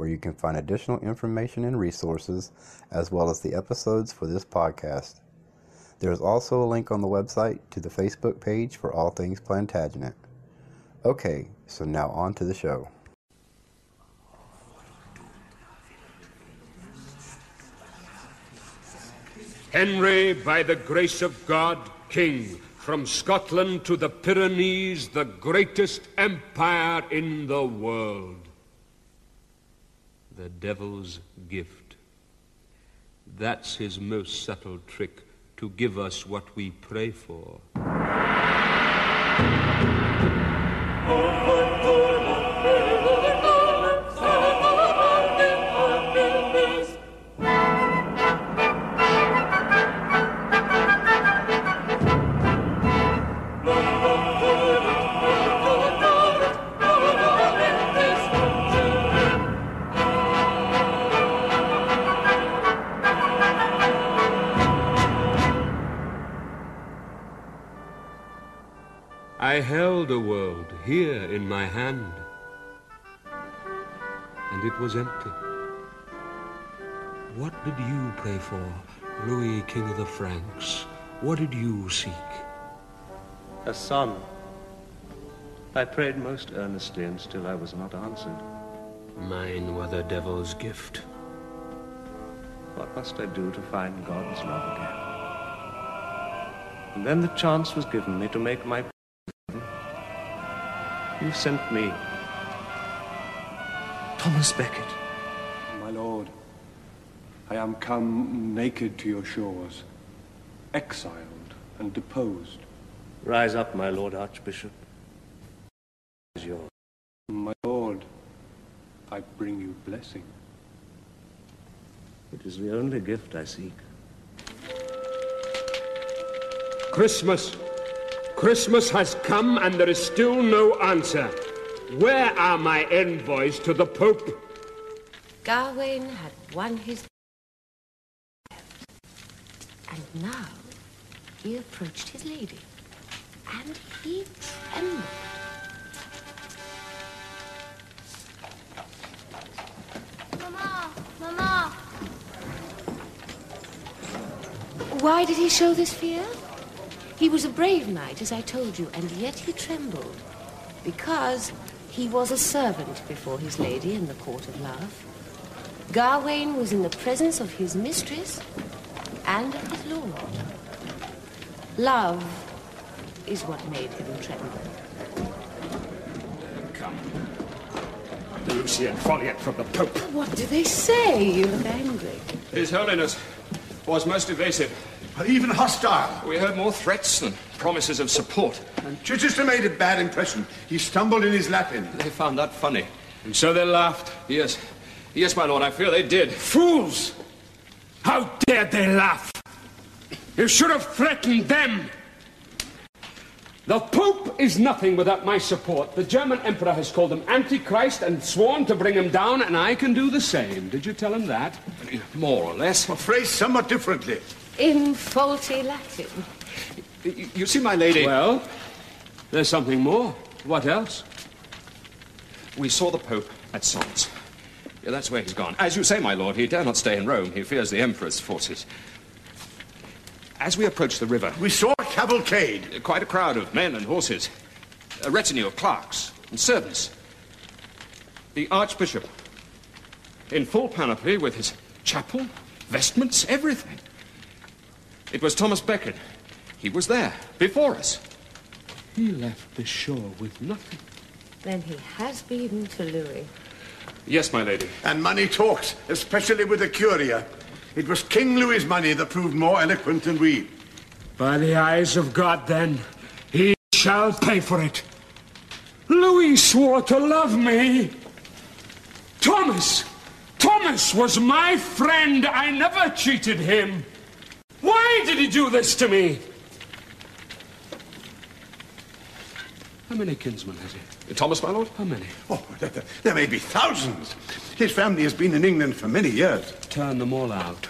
where you can find additional information and resources, as well as the episodes for this podcast. There is also a link on the website to the Facebook page for All Things Plantagenet. Okay, so now on to the show. Henry, by the grace of God, King, from Scotland to the Pyrenees, the greatest empire in the world. The devil's gift. That's his most subtle trick, to give us what we pray for. I my hand, and it was empty. What did you pray for, Louis, King of the Franks? What did you seek? A son. I prayed most earnestly, and still I was not answered. Mine were the devil's gift. What must I do to find God's love again? And then the chance was given me to make my you sent me. Thomas Becket. My lord, I am come naked to your shores, exiled and deposed. Rise up, my lord Archbishop. Is yours. My lord, I bring you blessing. It is the only gift I seek. Christmas. Christmas has come and there is still no answer. Where are my envoys to the Pope? Gawain had won his and now he approached his lady and he trembled. Mama, Mama. Why did he show this fear? He was a brave knight, as I told you, and yet he trembled. Because he was a servant before his lady in the court of love. Gawain was in the presence of his mistress and of his lord. Love is what made him tremble. Come. Lucien Folliot from the Pope. What do they say? You look angry. His Holiness was most evasive. Even hostile. We heard more threats than promises of support. And Chichester made a bad impression. He stumbled in his Latin. They found that funny. And so they laughed. Yes. Yes, my lord, I fear they did. Fools! How dared they laugh? You should have threatened them. The Pope is nothing without my support. The German Emperor has called him Antichrist and sworn to bring him down, and I can do the same. Did you tell him that? More or less. Well, phrased somewhat differently. In faulty Latin. You see, my lady. Well, there's something more. What else? We saw the Pope at Sens. Yeah, that's where he's gone. As you say, my lord, he dare not stay in Rome. He fears the Emperor's forces. As we approached the river, We saw a cavalcade. Uh, quite a crowd of men and horses, a retinue of clerks and servants. The Archbishop, in full panoply with his chapel, vestments, everything. It was Thomas Becket. He was there, before us. He left the shore with nothing. Then he has been to Louis. Yes, my lady. And money talks, especially with the Curia. It was King Louis's money that proved more eloquent than we. By the eyes of God, then, he shall pay for it. Louis swore to love me. Thomas! Thomas was my friend. I never cheated him. Why did he do this to me? How many kinsmen has he? Uh, Thomas, my lord? How many? Oh, there, there- there may be thousands. His family has been in England for many years. Turn them all out.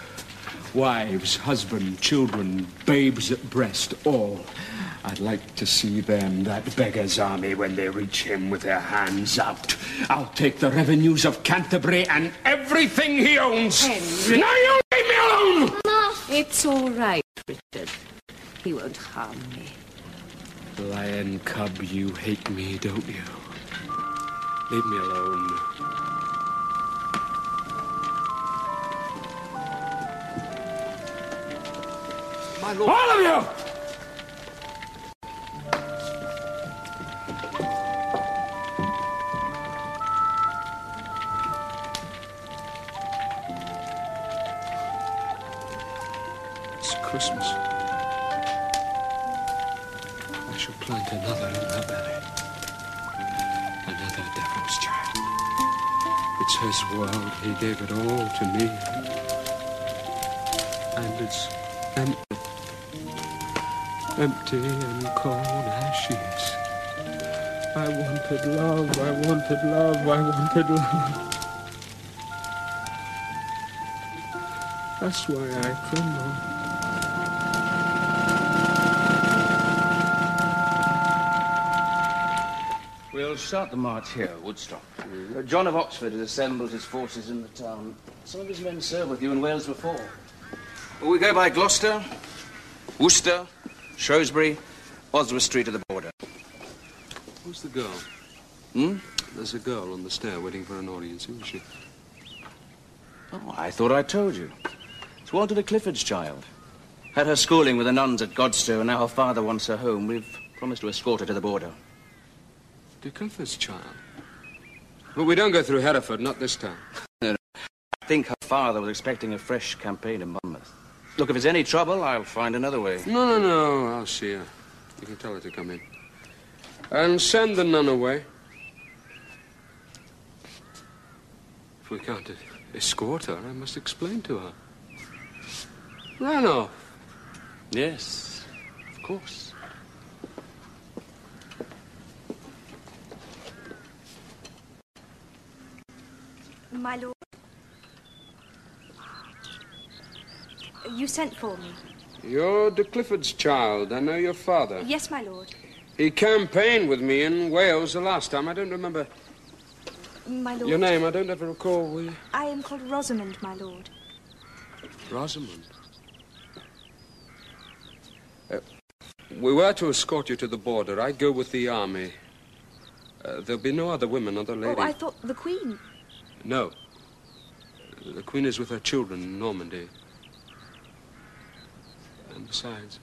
Wives, husband, children, babes at breast, all. I'd like to see them, that beggar's army, when they reach him with their hands out. I'll take the revenues of Canterbury and everything he owns. Henry. Now you leave me alone! It's all right, Richard. He won't harm me. Lion cub, you hate me, don't you? Leave me alone. My lord. All of you! His world. He gave it all to me. And it's empty. Empty and cold as. I wanted love, I wanted love, I wanted love. That's why I tremble. We'll start the march here, Woodstock. Uh, John of Oxford has assembled his forces in the town. Some of his men served with you in Wales before. We go by Gloucester, Worcester, Shrewsbury, Oswestry to the border. Who's the girl? Hmm? There's a girl on the stair waiting for an audience. Who is she? Oh, I thought I told you. It's Walter de Clifford's child. Had her schooling with the nuns at Godstow, and now her father wants her home. We've promised to escort her to the border. De Clifford's child. But we don't go through Hereford, not this time. I think her father was expecting a fresh campaign in Monmouth. Look, if there's any trouble, I'll find another way. No, no, no. I'll see her. You can tell her to come in. And send the nun away. If we can't escort her, I must explain to her. Ranulph. Yes, of course. My lord. You sent for me. You're De Clifford's child. I know your father. Yes, my lord. He campaigned with me in Wales the last time. I don't remember My lord. your name. I don't ever recall. Will you? I am called Rosamond, my lord. Rosamond. Uh, we were to escort you to the border. I go with the army. Uh, there'll be no other women, other ladies. Oh, I thought the Queen. No. The Queen is with her children in Normandy. And besides,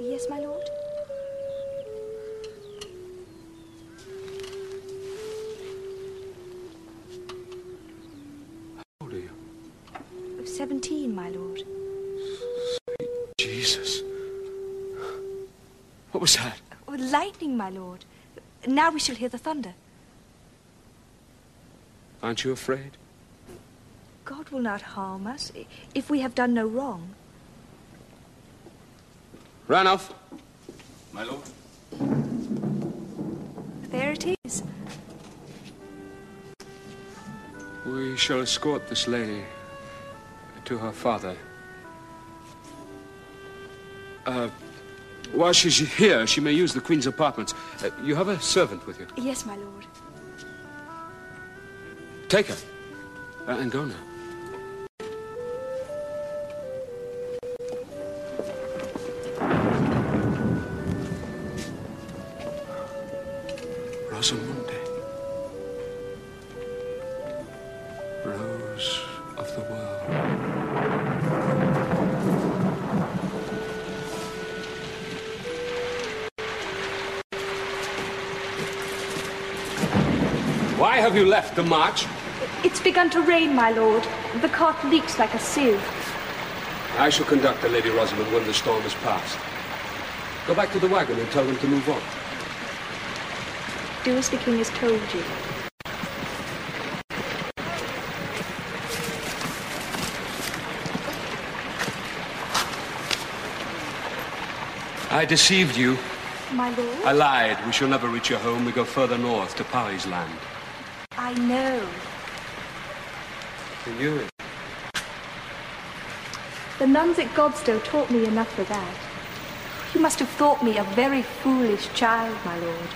Yes, my lord. how old are you? Seventeen, my lord. Jesus. What was that? Oh, lightning, my lord. Now we shall hear the thunder. Aren't you afraid? God will not harm us if we have done no wrong. Ranulph. My lord. There it is. We shall escort this lady to her father. Uh, while she's here, she may use the Queen's apartments. Uh, you have a servant with you. Yes, my lord. Take her. Uh, and go now. Rosamunde. Rose of the world. Why have you left the march? It's begun to rain, my lord. The cart leaks like a sieve. I shall conduct the Lady Rosamond when the storm has passed. Go back to the wagon and tell them to move on. Do as the king has told you. I deceived you. My lord? I lied. We shall never reach your home. We go further north to Pari's land. I know. You. The nuns at Godstow taught me enough for that. You must have thought me a very foolish child, my lord.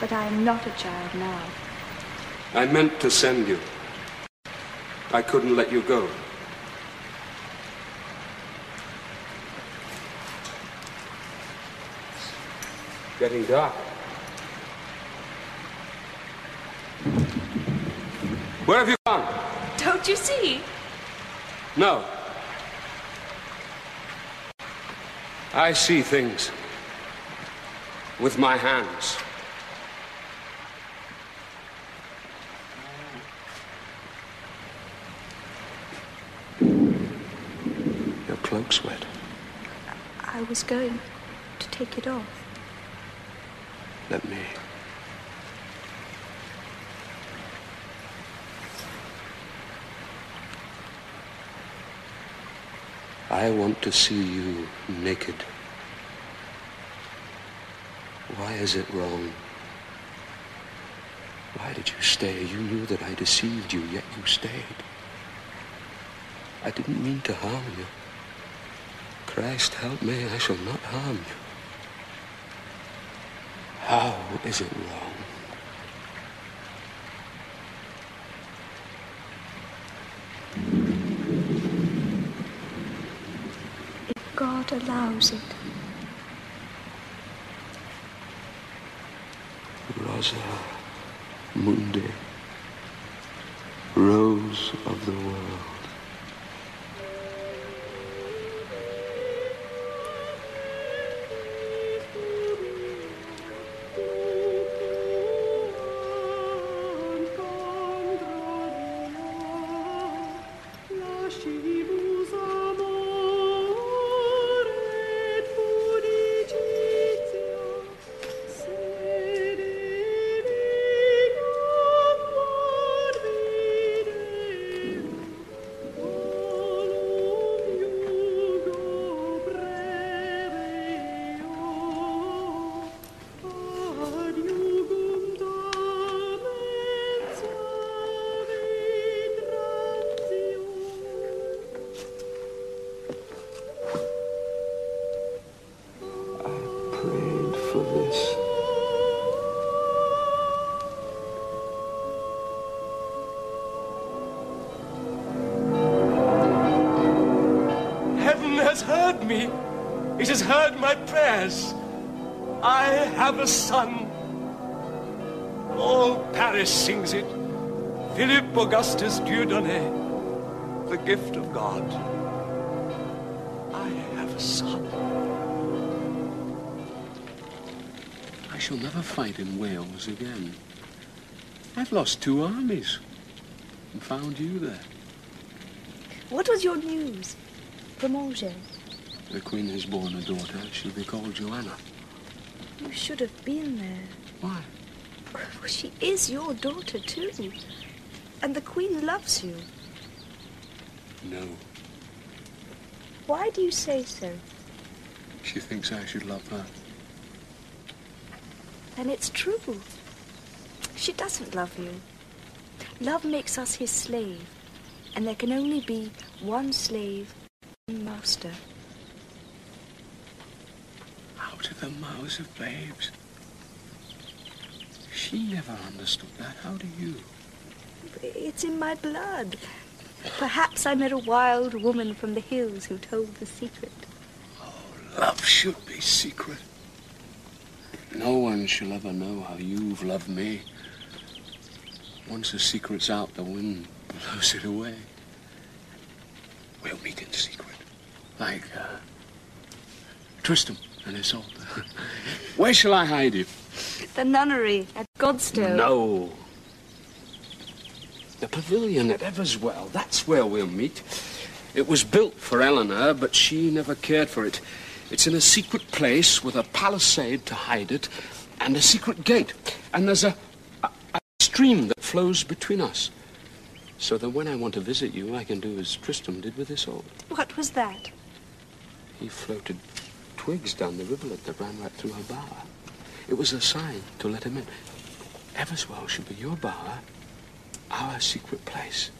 But I am not a child now. I meant to send you. I couldn't let you go. It's getting dark. Where have you gone? Don't you see? No. I see things with my hands. Your cloak's wet. I was going to take it off. Let me. I want to see you naked. Why is it wrong? Why did you stay? You knew that I deceived you, yet you stayed. I didn't mean to harm you. Christ help me, I shall not harm you. How is it wrong? If God allows it. Rosa Mundi, Rose of the world. Paris sings it. Philip Augustus Dieudonné, the gift of God. I have a son. I shall never fight in Wales again. I've lost two armies and found you there. What was your news from Angers? The Queen has borne a daughter. She'll be called Joanna. You should have been there. Why? Well, she is your daughter, too. And the Queen loves you. No. Why do you say so? She thinks I should love her. Then it's true. She doesn't love you. Love makes us his slave. And there can only be one slave, one master. Out of the mouths of babes. She never understood that. How do you? It's in my blood. Perhaps I met a wild woman from the hills who told the secret. Oh, love should be secret. No one shall ever know how you've loved me. Once the secret's out, the wind blows it away. We'll meet in secret. Like, uh, Tristram and Isolde. Where shall I hide you? The nunnery at Godstow. No. The pavilion at Everswell, that's where we'll meet. It was built for Eleanor, but she never cared for it. It's in a secret place with a palisade to hide it and a secret gate. And there's a, a, a stream that flows between us. So that when I want to visit you, I can do as Tristram did with Isolde. What was that? He floated twigs down the rivulet that ran right through her bower. It was a sign to let him in. Everswell should be your bower, our secret place.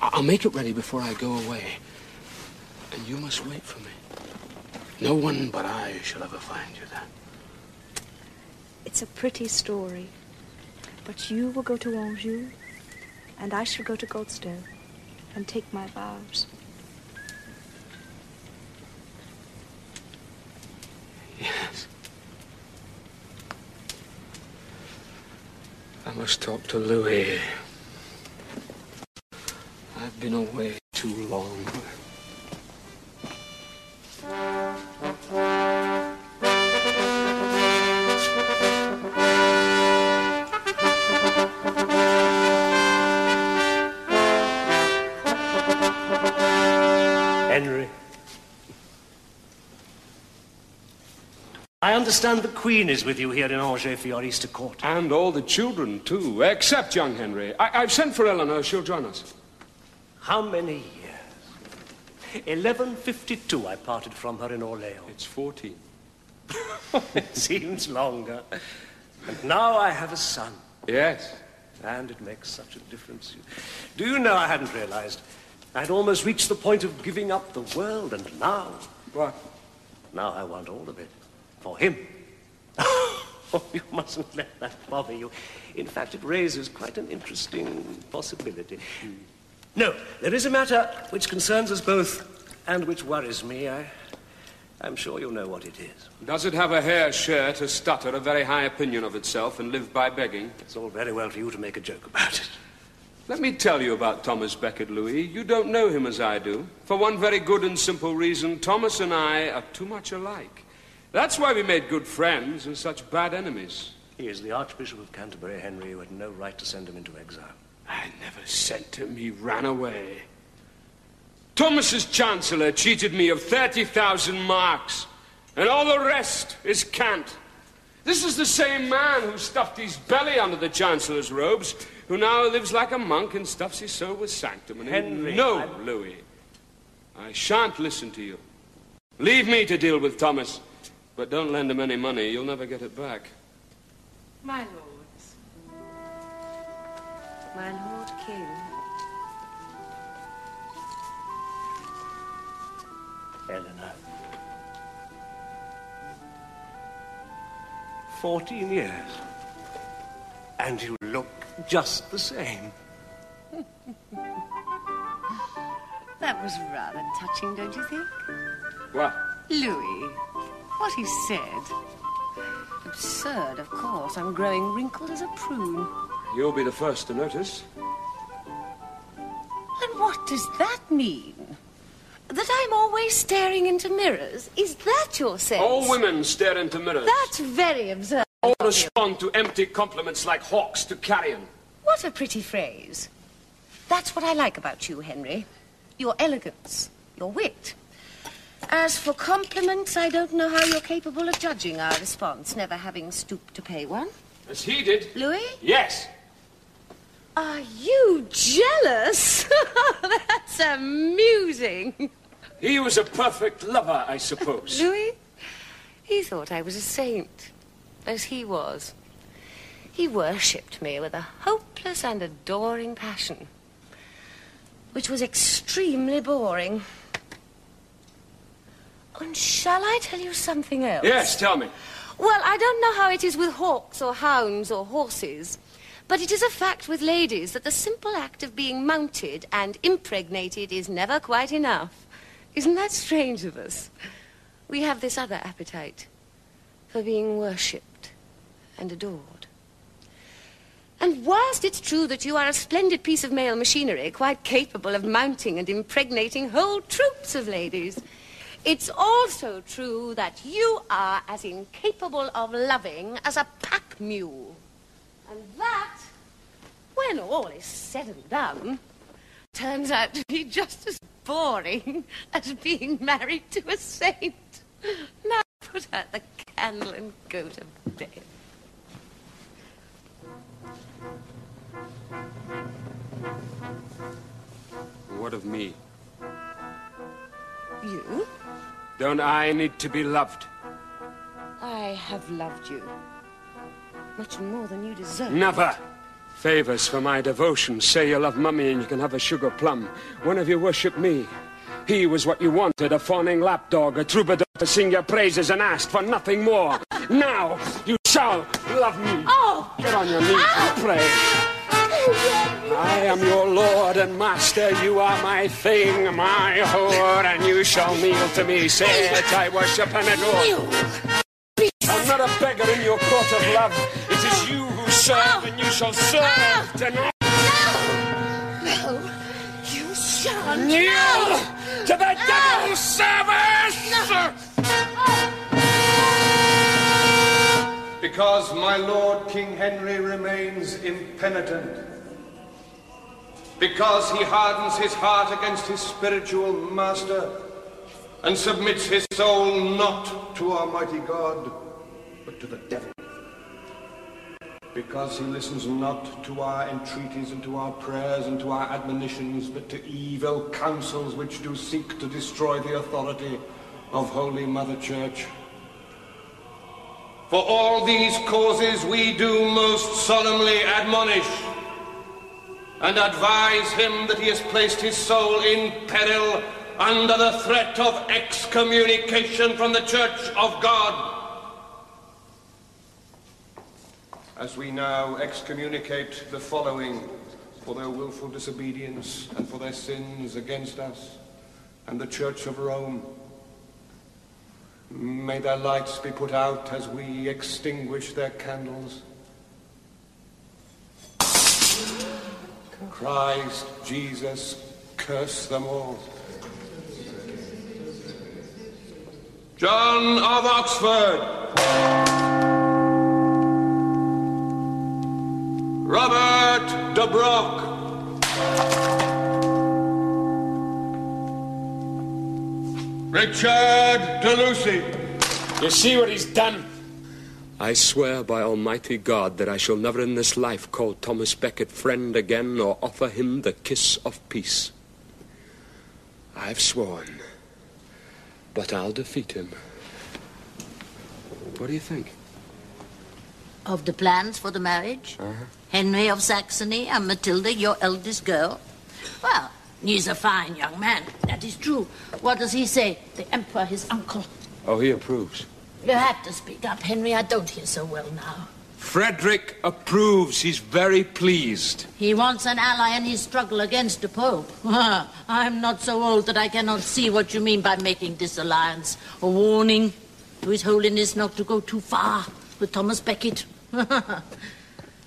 I- I'll make it ready before I go away. And you must wait for me. No one but I shall ever find you there. It's a pretty story. But you will go to Anjou, and I shall go to Godstow and take my vows. Yes. I must talk to Louis. I've been away too long. I understand the Queen is with you here in Angers for your Easter court. And all the children, too, except young Henry. I- I've sent for Eleanor. She'll join us. How many years? 1152 I parted from her in Orleans. It's 14. it seems longer. And now I have a son. Yes. And it makes such a difference. Do you know, I hadn't realized. I'd almost reached the point of giving up the world, and now. What? Now I want all of it. For him. oh, you mustn't let that bother you. In fact, it raises quite an interesting possibility. No, there is a matter which concerns us both and which worries me. I, I'm sure you know what it is. Does it have a hair shirt, to stutter, a very high opinion of itself, and live by begging? It's all very well for you to make a joke about it. Let me tell you about Thomas Becket, Louis. You don't know him as I do. For one very good and simple reason Thomas and I are too much alike. That's why we made good friends and such bad enemies. He is the Archbishop of Canterbury, Henry. You had no right to send him into exile. I never sent him. He ran away. Thomas's Chancellor cheated me of 30,000 marks, and all the rest is cant. This is the same man who stuffed his belly under the Chancellor's robes, who now lives like a monk and stuffs his soul with sanctimony. Henry, No, I- Louis. I shan't listen to you. Leave me to deal with Thomas, but don't lend him any money. You'll never get it back. My lords. My lord king. Eleanor. Fourteen years. And you look just the same. That was rather touching, don't you think? What? Louis, what he said. Absurd, of course. I'm growing wrinkled as a prune. You'll be the first to notice. And what does that mean? That I'm always staring into mirrors? Is that your sense? All women stare into mirrors. That's very absurd. All respond to empty compliments like hawks to carrion. What a pretty phrase. That's what I like about you, Henry. Your elegance, your wit. As for compliments, I don't know how you're capable of judging our response, never having stooped to pay one. As he did. Louis? Yes. Are you jealous? That's amusing. He was a perfect lover, I suppose. Louis? He thought I was a saint, as he was. He worshipped me with a hopeless and adoring passion, which was extremely boring. And shall I tell you something else? Yes, tell me. Well, I don't know how it is with hawks or hounds or horses, but it is a fact with ladies that the simple act of being mounted and impregnated is never quite enough. Isn't that strange of us? We have this other appetite for being worshipped and adored. And whilst it's true that you are a splendid piece of male machinery, quite capable of mounting and impregnating whole troops of ladies, it's also true that you are as incapable of loving as a pack mule. And that, when all is said and done, turns out to be just as boring as being married to a saint. Now put out the candle and go to bed. What of me? You? Don't I need to be loved? I have loved you. Much more than you deserve. Never. Favors for my devotion. Say you love Mummy and you can have a sugar plum. When have you worshipped me? He was what you wanted, a fawning lapdog, a troubadour to sing your praises and asked for nothing more. Now you shall love me. Oh! Get on your knees and pray. Ah! I am your Lord and Master, you are my thing, my whore, and you shall kneel to me. Say it, I worship and adore. You. I'm not a beggar in your court of love. It is you who serve, and you shall serve tonight. No, you shall Kneel to the devil's service! Because my lord King Henry remains impenitent. Because he hardens his heart against his spiritual master and submits his soul not to Almighty God, but to the devil. Because he listens not to our entreaties and to our prayers and to our admonitions, but to evil counsels which do seek to destroy the authority of Holy Mother Church. For all these causes we do most solemnly admonish and advise him that he has placed his soul in peril under the threat of excommunication from the Church of God. As we now excommunicate the following for their willful disobedience and for their sins against us and the Church of Rome. May their lights be put out as we extinguish their candles. Christ Jesus, curse them all. John of Oxford. Robert de Broc. Richard de Lucy. You see what he's done? I swear by Almighty God that I shall never in this life call Thomas Becket friend again or offer him the kiss of peace. I've sworn, but I'll defeat him. What do you think? Of the plans for the marriage? Uh-huh. Henry of Saxony and Matilda, your eldest girl? Well, he's a fine young man, that is true. What does he say? The Emperor, his uncle. Oh, he approves. You have to speak up, Henry. I don't hear so well now. Frederick approves. He's very pleased. He wants an ally in his struggle against the Pope. I'm not so old that I cannot see what you mean by making this alliance. A warning to His Holiness not to go too far with Thomas Becket.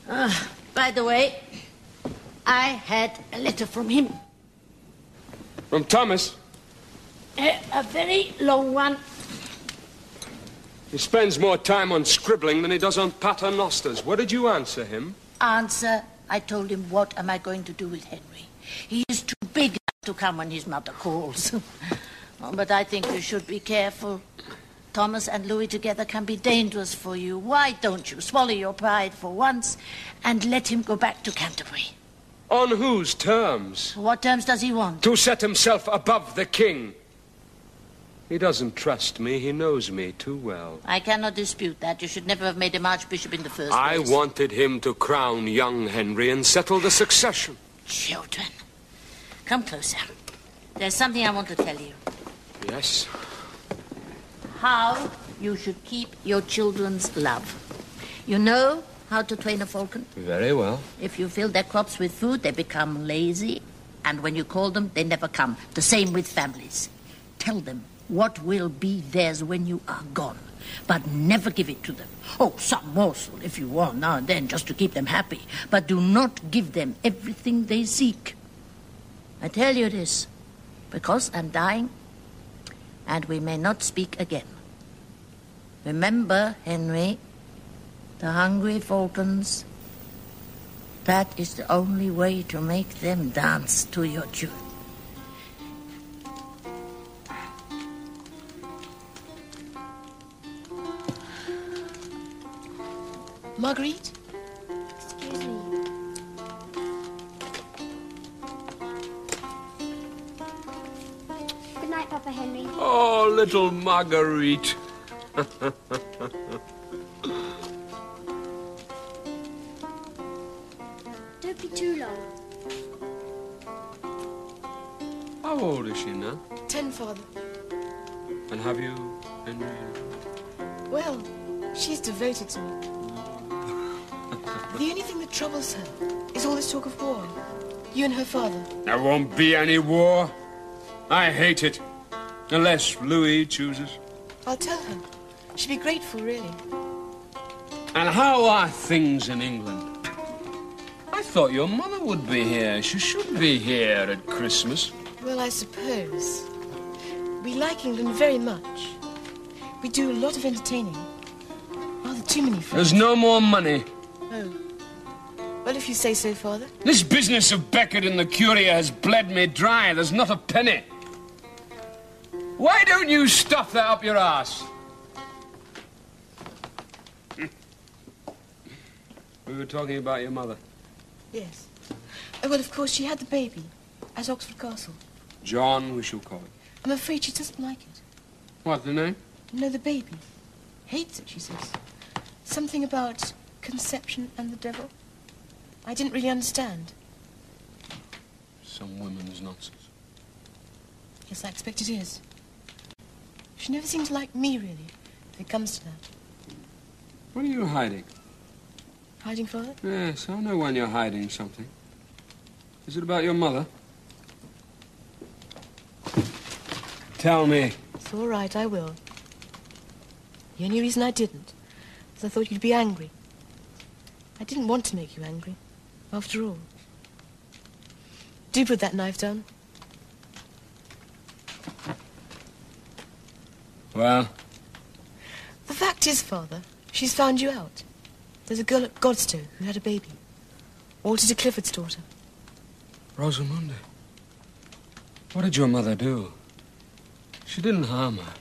Ah, by the way, I had a letter from him. From Thomas, A, a very long one. He spends more time on scribbling than he does on paternosters. What did you answer him? Answer, I told him, what am I going to do with Henry? He is too big to come when his mother calls. Oh, but I think you should be careful. Thomas and Louis together can be dangerous for you. Why don't you swallow your pride for once and let him go back to Canterbury? On whose terms? What terms does he want? To set himself above the king. He doesn't trust me. He knows me too well. I cannot dispute that. You should never have made him archbishop in the first I place. I wanted him to crown young Henry and settle the succession. Children. Come closer. There's something I want to tell you. Yes. How you should keep your children's love. You know how to train a falcon? Very well. If you fill their crops with food, they become lazy, and when you call them, they never come. The same with families. Tell them what will be theirs when you are gone, but never give it to them. Oh, some morsel if you want now and then, just to keep them happy, but do not give them everything they seek. I tell you this because I'm dying, and we may not speak again. Remember, Henry, the hungry falcons that is the only way to make them dance to your tune. Marguerite? Excuse me. Good night, Papa Henry. Oh, little Marguerite. Don't be too long. How old is she now? Ten, Father. And have you Henry? Well, she's devoted to me the only thing that troubles her is all this talk of war. You and her father. There won't be any war. I hate it. Unless Louis chooses. I'll tell her. She'd be grateful, really. And how are things in England? I thought your mother would be here. She should be here at Christmas. Well, I suppose. We like England very much. We do a lot of entertaining. Rather too many friends. There's no more money. If you say so, Father. This business of Becket and the Curia has bled me dry. There's not a penny. Why don't you stuff that up your ass? We were talking about your mother. Yes. Oh, well, of course, she had the baby at Oxford Castle. John, we shall call it. I'm afraid she doesn't like it. What, the name? No, the baby. Hates it, she says. Something about conception and the devil. I didn't really understand. Some women's nonsense. Yes, I expect it is. She never seems to like me, really, if it comes to that. What are you hiding? Hiding, Father? Yes, I know when you're hiding something. Is it about your mother? Tell me. It's all right, I will. The only reason I didn't was I thought you'd be angry. I didn't want to make you angry, after all. Do put that knife down. Well, The fact is, Father, she's found you out. There's a girl at Godstow who had a baby. Walter de Clifford's daughter. Rosamunda. What did your mother do? She didn't harm her.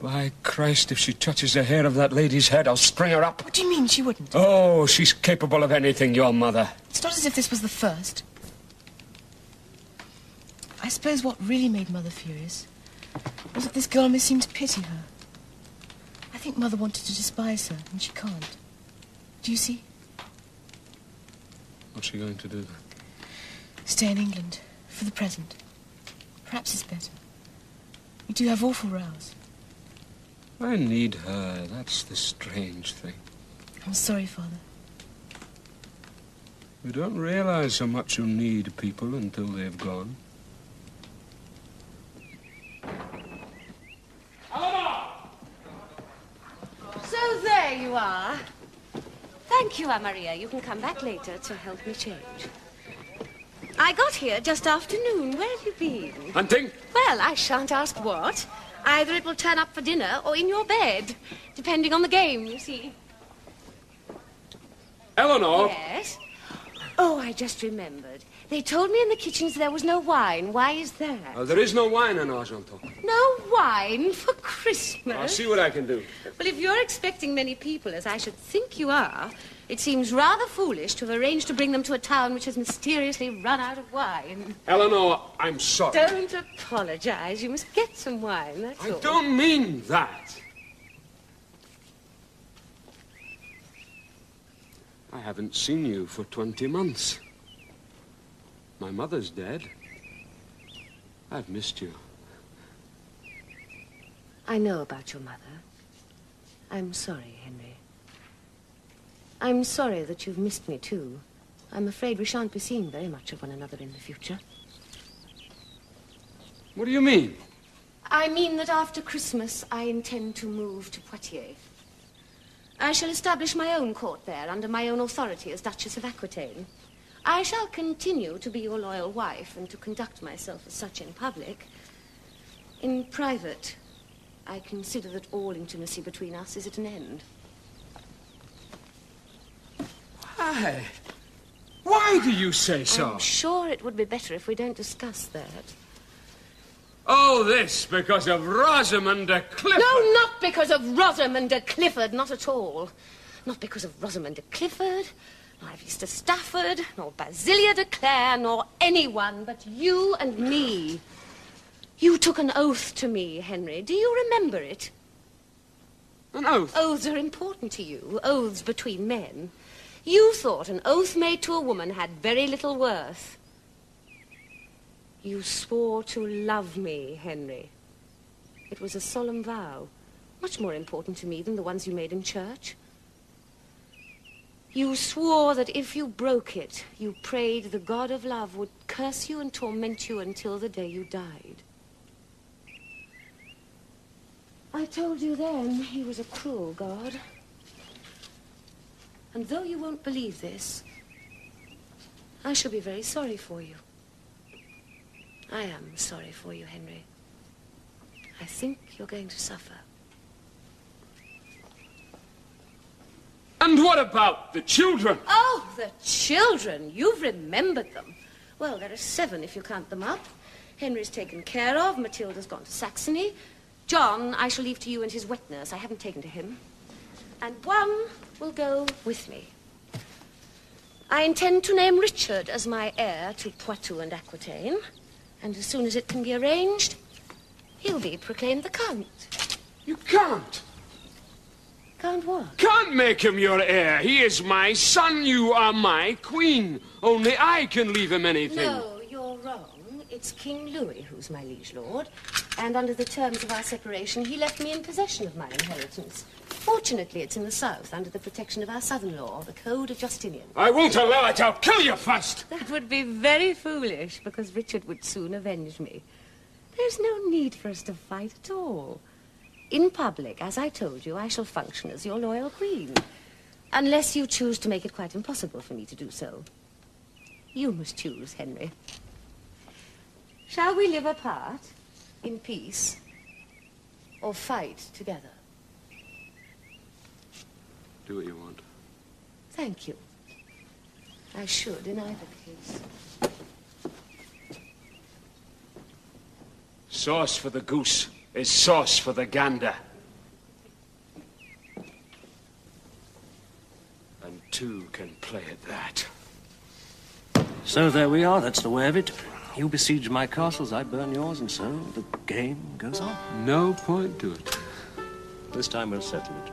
By Christ, if she touches the hair of that lady's head, I'll string her up. What do you mean she wouldn't? Oh, she's capable of anything, your mother. It's not as if this was the first. I suppose what really made Mother furious was that this girl may seem to pity her. I think Mother wanted to despise her, and she can't. Do you see? What's she going to do then? Stay in England, for the present. Perhaps it's better. We do have awful rows. I need her. That's the strange thing. I'm sorry, Father. You don't realize how much you need people until they've gone. So there you are. Thank you, Amaria. You can come back later to help me change. I got here just after noon. Where have you been? Hunting? Well, I shan't ask what. Either it will turn up for dinner or in your bed, depending on the game, you see. Eleanor? Yes? Oh, I just remembered. They told me in the kitchens there was no wine. Why is that? Uh, there is no wine in Argentan. No wine for Christmas? I'll see what I can do. Well, if you're expecting many people, as I should think you are, it seems rather foolish to have arranged to bring them to a town which has mysteriously run out of wine. Eleanor, I'm sorry. Don't apologize. You must get some wine, that's I all. don't mean that. I haven't seen you for 20 months. My mother's dead. I've missed you. I know about your mother. I'm sorry. I'm sorry that you've missed me, too. I'm afraid we shan't be seeing very much of one another in the future. What do you mean? I mean that after Christmas, I intend to move to Poitiers. I shall establish my own court there under my own authority as Duchess of Aquitaine. I shall continue to be your loyal wife and to conduct myself as such in public. In private, I consider that all intimacy between us is at an end. Why? Why do you say so? I'm sure it would be better if we don't discuss that. Oh, this because of Rosamund de Clifford. No, not because of Rosamund de Clifford, not at all. Not because of Rosamund de Clifford, nor of Easter Stafford, nor Basilia de Clare, nor anyone but you and me. You took an oath to me, Henry. Do you remember it? An oath? Oaths are important to you, oaths between men. You thought an oath made to a woman had very little worth. You swore to love me, Henry. It was a solemn vow, much more important to me than the ones you made in church. You swore that if you broke it, you prayed the God of love would curse you and torment you until the day you died. I told you then he was a cruel God. And though you won't believe this, I shall be very sorry for you. I am sorry for you, Henry. I think you're going to suffer. And what about the children? Oh, the children. You've remembered them. Well, there are seven if you count them up. Henry's taken care of. Matilda's gone to Saxony. John, I shall leave to you and his wet nurse. I haven't taken to him. And one will go with me. I intend to name Richard as my heir to Poitou and Aquitaine. And as soon as it can be arranged, he'll be proclaimed the Count. You can't. Can't what? Can't make him your heir. He is my son. You are my queen. Only I can leave him anything. No, you're wrong. It's King Louis who's my liege lord. And under the terms of our separation, he left me in possession of my inheritance. Fortunately, it's in the south, under the protection of our southern law, the Code of Justinian. I won't allow it. I'll kill you first. That would be very foolish, because Richard would soon avenge me. There's no need for us to fight at all. In public, as I told you, I shall function as your loyal queen. Unless you choose to make it quite impossible for me to do so. You must choose, Henry. Shall we live apart, in peace, or fight together? Do what you want. Thank you. I should in either case. Sauce for the goose is sauce for the gander. And two can play at that. So there we are, that's the way of it. You besiege my castles, I burn yours, and so the game goes on. No point to it. This time we'll settle it.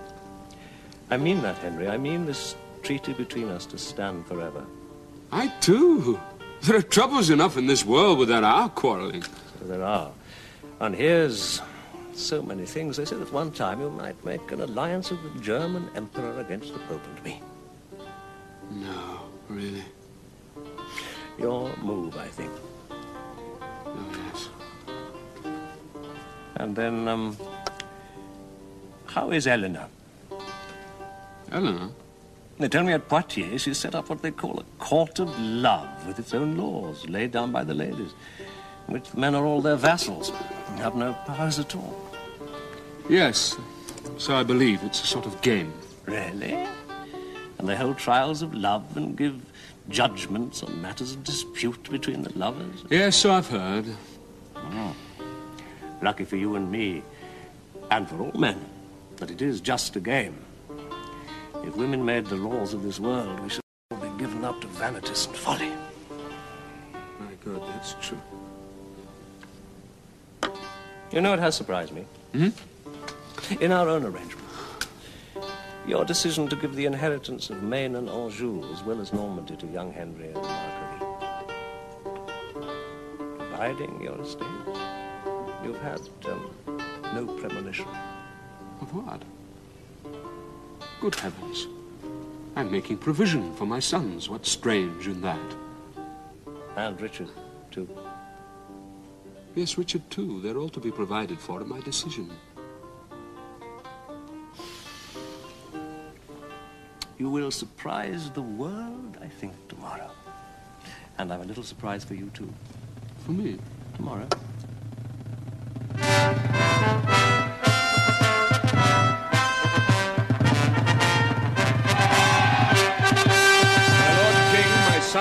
I mean that, Henry. I mean this treaty between us to stand forever. I too. There are troubles enough in this world without our quarreling. There are. And here's so many things. They said at one time you might make an alliance with the German Emperor against the Pope and me. No, really. Your move, I think. And then, um, how is Eleanor? Eleanor? They tell me at Poitiers she set up what they call a court of love with its own laws laid down by the ladies, in which the men are all their vassals and have no powers at all. Yes, so I believe. It's a sort of game. Really? And they hold trials of love and give judgments on matters of dispute between the lovers? Yes, so I've heard. Oh. Lucky for you and me, and for all men, that it is just a game. If women made the laws of this world, we should all be given up to vanities and folly. My God, that's true. You know, it has surprised me. Hmm? In our own arrangement, your decision to give the inheritance of Maine and Anjou, as well as Normandy, to young Henry and Marguerite. Dividing your estate. You've had um, no premonition. Of what? Good heavens. I'm making provision for my sons. What's strange in that? And Richard, too. Yes, Richard, too. They're all to be provided for in my decision. You will surprise the world, I think, tomorrow. And I'm a little surprised for you, too. For me? Tomorrow.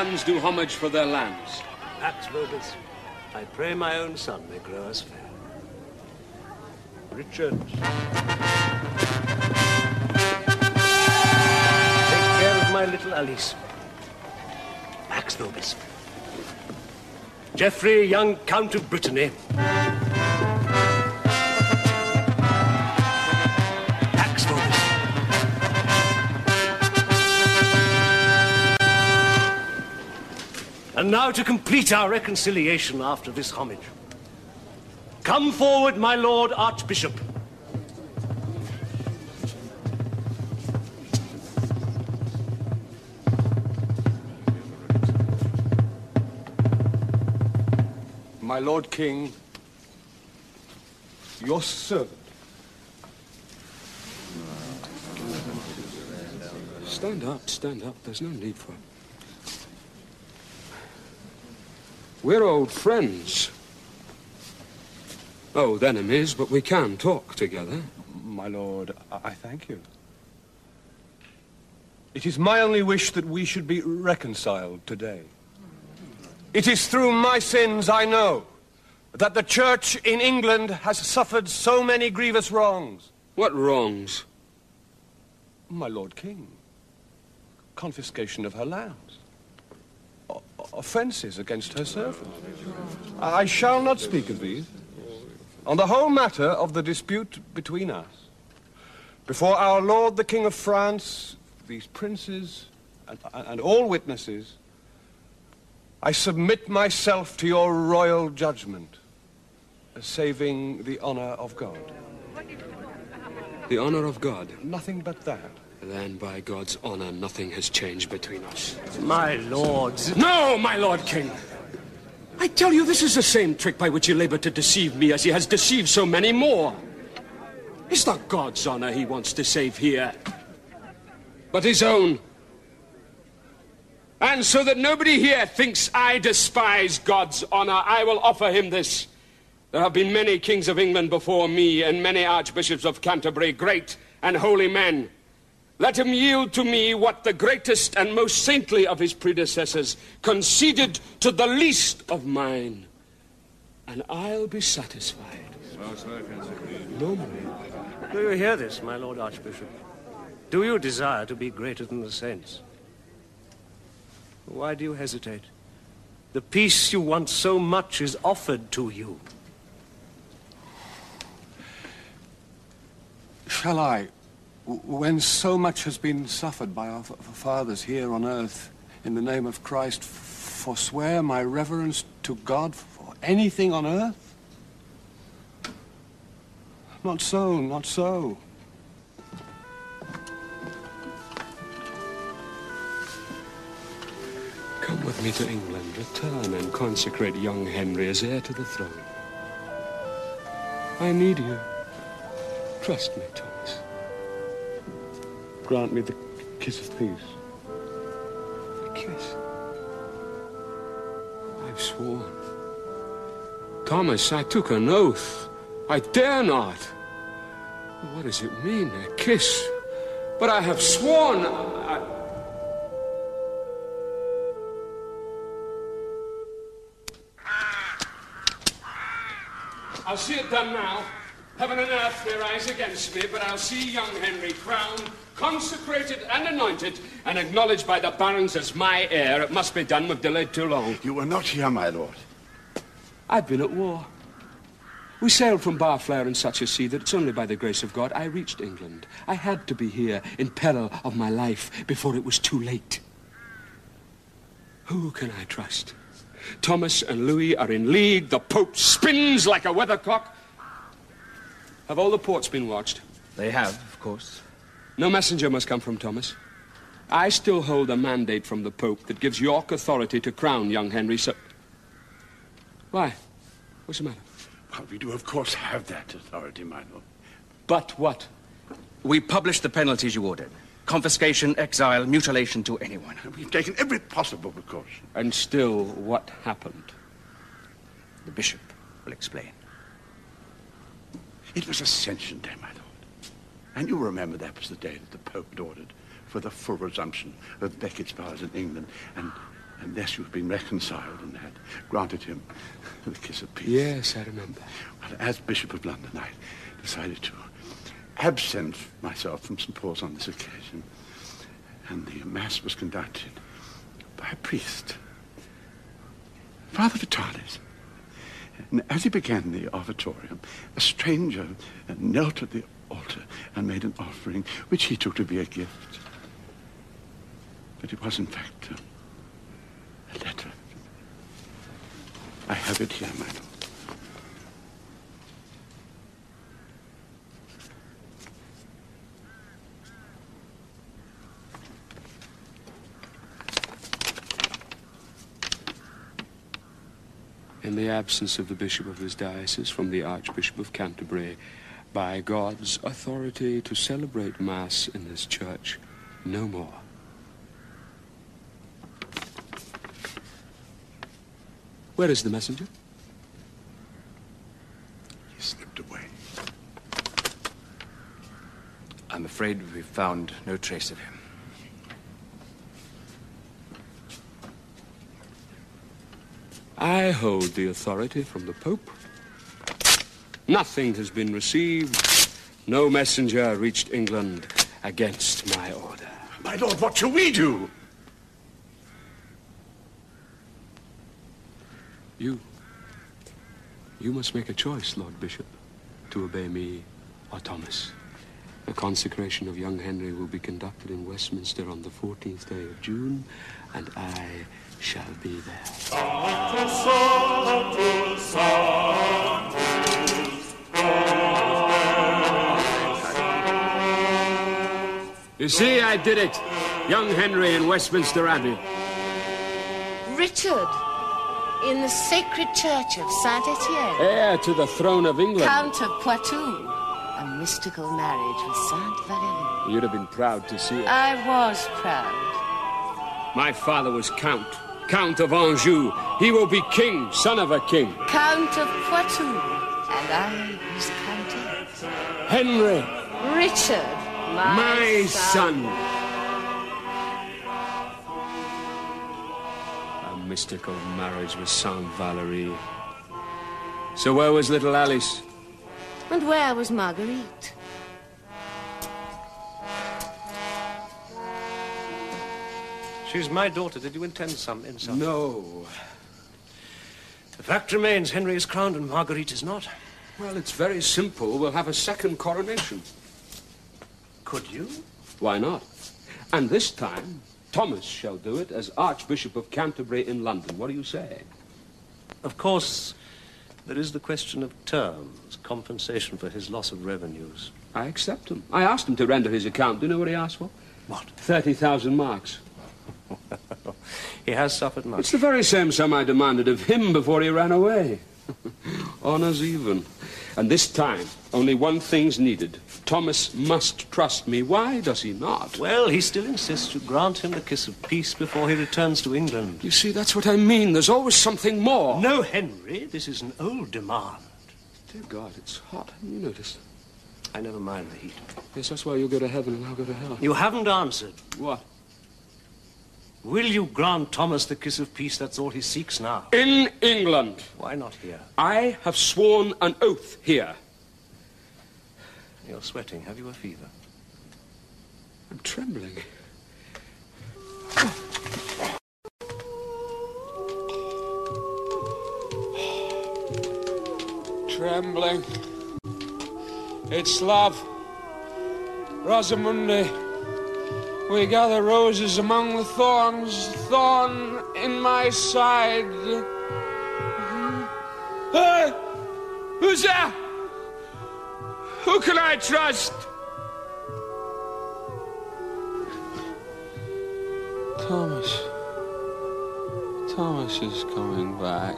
Sons do homage for their lands. Pax vobis. I pray my own son may grow as fair. Richard. Take care of my little Alice. Pax vobis. Geoffrey, young Count of Brittany. And now to complete our reconciliation after this homage. Come forward, my lord Archbishop. My Lord King, your servant. Stand up, stand up. There's no need for it. We're old friends. Oh, old enemies, but we can talk together. My lord, I thank you. It is my only wish that we should be reconciled today. It is through my sins, I know, that the church in England has suffered so many grievous wrongs. What wrongs? My Lord King, confiscation of her lands, o- offences against her servants. I shall not speak of these. On the whole matter of the dispute between us, before our Lord the King of France, these princes, and, and all witnesses, I submit myself to your royal judgment, saving the honor of God. The honor of God. Nothing but that. Then, by God's honor, nothing has changed between us. My lords. No, my Lord King. I tell you, this is the same trick by which he labored to deceive me as he has deceived so many more. It's not God's honor he wants to save here, but his own. And so that nobody here thinks I despise God's honor, I will offer him this. There have been many kings of England before me, and many archbishops of Canterbury, great and holy men. Let him yield to me what the greatest and most saintly of his predecessors conceded to the least of mine, and I'll be satisfied. No more. Do you hear this, my lord Archbishop? Do you desire to be greater than the saints? Why do you hesitate? The peace you want so much is offered to you. Shall I, w- when so much has been suffered by our fathers here on earth, in the name of Christ, forswear my reverence to God for anything on earth? Not so, not so. Come with me to England, return and consecrate young Henry as heir to the throne. I need you. Trust me, Thomas. Grant me the kiss of peace. A kiss. I've sworn. Thomas, I took an oath. I dare not. What does it mean, a kiss? But I have sworn. I... I'll see it done now. Heaven and earth may rise against me, but I'll see young Henry crowned, consecrated and anointed, and acknowledged by the barons as my heir. It must be done. We've delayed too long. You were not here, my lord. I've been at war. We sailed from Barfleur in such a sea that it's only by the grace of God I reached England. I had to be here in peril of my life before it was too late. Who can I trust? Thomas and Louis are in league. The Pope spins like a weathercock. Have all the ports been watched? They have, of course. No messenger must come from Thomas. I still hold a mandate from the Pope that gives York authority to crown young Henry, so... Why? What's the matter? Well, we do, of course, have that authority, my lord. But what? We published the penalties you ordered. Confiscation, exile, mutilation to anyone. We've taken every possible precaution. And still, what happened? The bishop will explain. It was Ascension Day, my lord. And you remember that was the day that the Pope had ordered for the full resumption of Becket's powers in England. And unless you've been reconciled and had granted him the kiss of peace. Yes, I remember. Well, as Bishop of London, I decided to absent myself from St. Paul's on this occasion. And the Mass was conducted by a priest, Father Vitalis. And as he began the offertorium, a stranger knelt at the altar and made an offering, which he took to be a gift. But it was, in fact, a, a letter I have it here, my lord. In the absence of the bishop of this diocese from the Archbishop of Canterbury, by God's authority to celebrate Mass in this church no more. Where is the messenger? He slipped away. I'm afraid we've found no trace of him. I hold the authority from the Pope. Nothing has been received. No messenger reached England against my order. My lord, what shall we do? You. You must make a choice, Lord Bishop, to obey me or Thomas. The consecration of young Henry will be conducted in Westminster on the 14th day of June, and I shall be there. You see, I did it. Young Henry in Westminster Abbey. Richard, in the sacred church of Saint Etienne, Heir to the throne of England. Count of Poitou, a mystical marriage with Saint Valerie. You'd have been proud to see it. I was proud. My father was Count. Count of Anjou. He will be king, son of a king. Count of Poitou, and I was Countess. Henry, Richard, my, my son. son. A mystical marriage with Saint Valerie. So where was little Alice? And where was Marguerite? She's my daughter. Did you intend some insult? No. The fact remains Henry is crowned and Marguerite is not. Well, it's very simple. We'll have a second coronation. Could you? Why not? And this time, Thomas shall do it as Archbishop of Canterbury in London. What do you say? Of course, there is the question of terms, compensation for his loss of revenues. I accept him. I asked him to render his account. Do you know what he asked for? What? 30,000 marks. He has suffered much. It's the very same sum I demanded of him before he ran away. Honours even. And this time, only one thing's needed. Thomas must trust me. Why does he not? Well, he still insists you grant him the kiss of peace before he returns to England. You see, that's what I mean. There's always something more. No, Henry, this is an old demand. Dear God, it's hot. You notice. I never mind the heat. Yes, that's why you'll go to heaven and I'll go to hell. You haven't answered. What? Will you grant Thomas the kiss of peace? That's all he seeks now. In England. Why not here? I have sworn an oath here. You're sweating. Have you a fever? I'm trembling. Trembling. It's love. Rosamundi. We gather roses among the thorns, thorn in my side. Hey! Who's there? Who can I trust? Thomas. Thomas is coming back.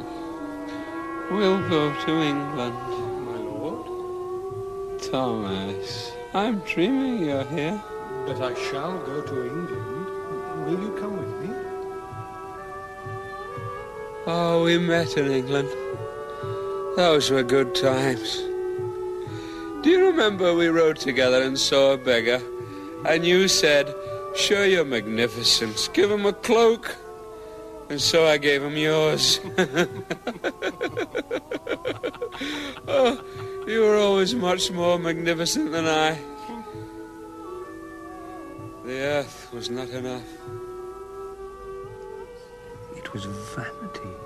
We'll go to England. My lord, Thomas, I'm dreaming you're here. but I shall go to England. Will you come with me? Oh, we met in England. Those were good times. Do you remember we rode together and saw a beggar? And you said, Show your magnificence, give him a cloak. And so I gave him yours. oh, you were always much more magnificent than I. The earth was not enough. It was vanity.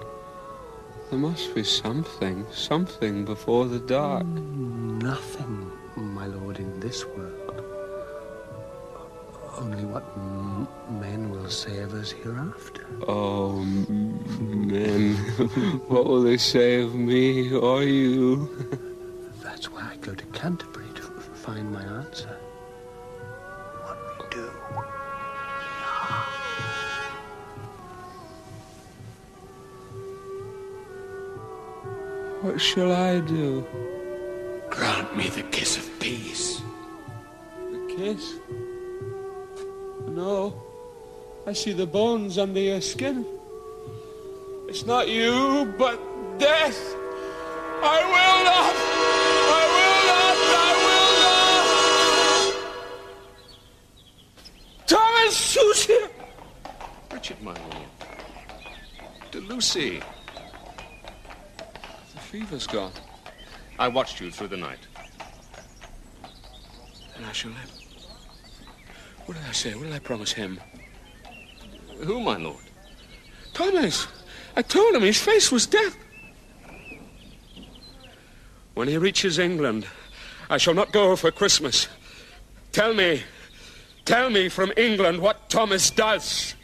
There must be something, something before the dark. Nothing, my lord, in this world. only what m- men will say of us hereafter. Oh, m- men, what will they say of me or you? That's why I go to Canterbury to find my answer. What shall I do? Grant me the kiss of peace. The kiss? No. I see the bones under your skin. It's not you, but death. I will not! I will not! I will not! Thomas, here? Richard, my lord. De Lucy. Fever's gone. I watched you through the night. And I shall live. What did I say? What did I promise him? Who, my lord? Thomas! I told him his face was death. When he reaches England, I shall not go for Christmas. Tell me, tell me from England what Thomas does.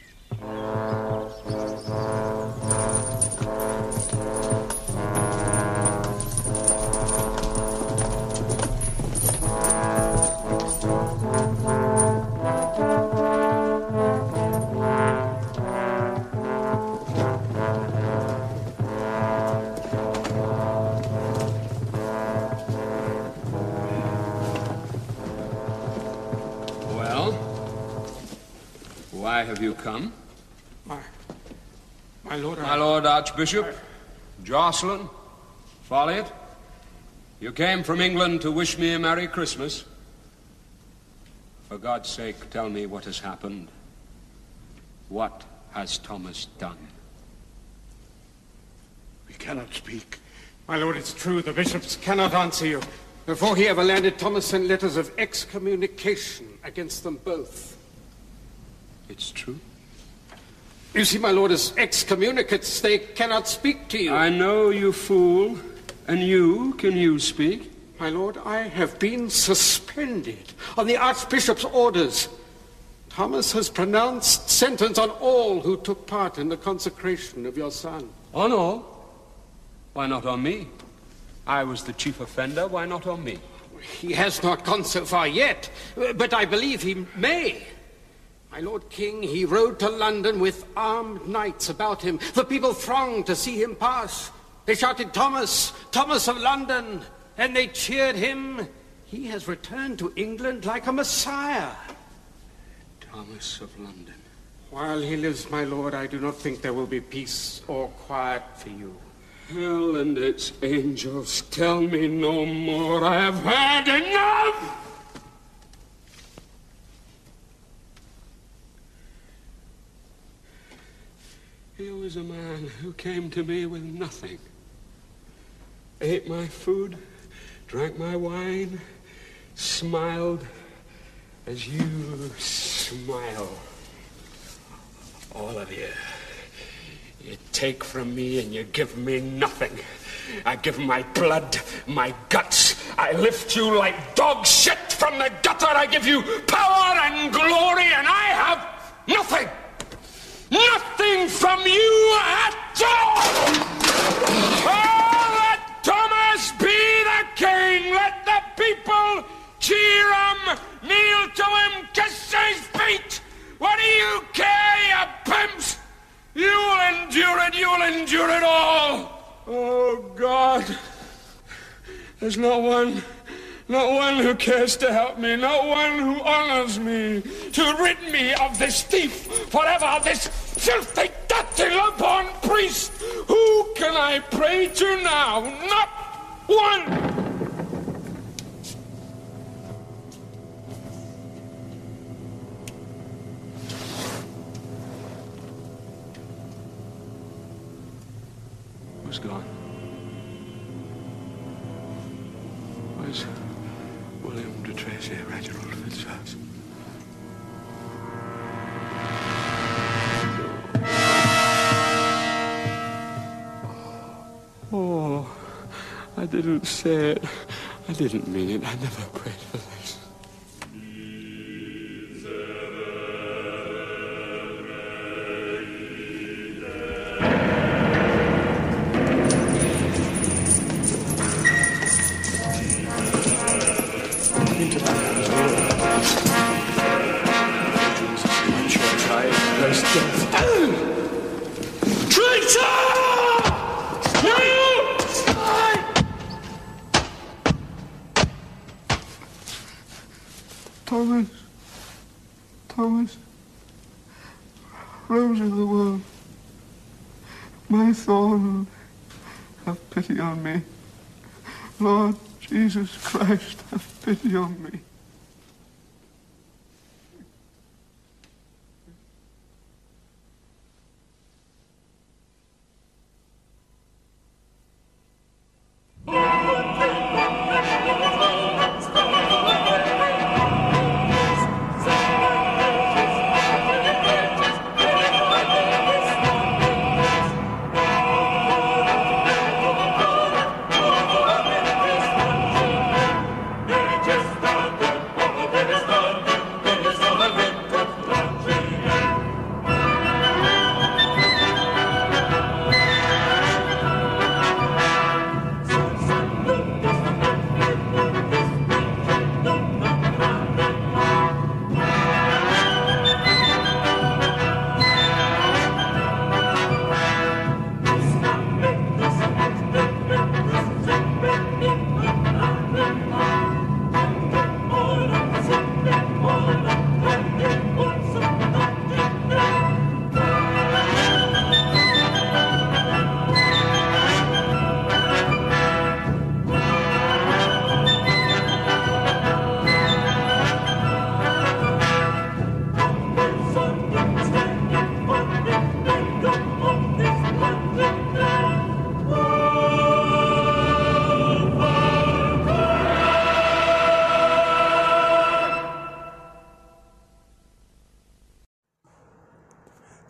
Have you come? My, my lord, My Lord Archbishop, Jocelyn, Foliot, you came from England to wish me a Merry Christmas. For God's sake, tell me what has happened. What has Thomas done? We cannot speak. My lord, it's true. The bishops cannot answer you. Before he ever landed, Thomas sent letters of excommunication against them both. It's true. You see, my lord, as excommunicates, they cannot speak to you. I know, you fool. And you, can you speak? My lord, I have been suspended on the Archbishop's orders. Thomas has pronounced sentence on all who took part in the consecration of your son. On all? Why not on me? I was the chief offender. Why not on me? He has not gone so far yet, but I believe he may. My Lord King, he rode to London with armed knights about him. The people thronged to see him pass. They shouted, Thomas, Thomas of London, and they cheered him. He has returned to England like a messiah. Thomas of London. While he lives, my lord, I do not think there will be peace or quiet for you. Hell and its angels, tell me no more. I have had enough! Here was a man who came to me with nothing. Ate my food, drank my wine, smiled as you smile. All of you. You take from me and you give me nothing. I give my blood, my guts. I lift you like dog shit from the gutter. I give you power and glory, and I have nothing. Nothing from you at all. Oh, let Thomas be the king. Let the people cheer him, kneel to him, kiss his feet. What do you care, you pimps? You'll endure it, you'll endure it all. Oh, God. There's no one, not one who cares to help me, not one who honors me, to rid me of this thief forever, this filthy, dirty, love-born priest. Who can I pray to now? Not one. I. I didn't mean it. I never prayed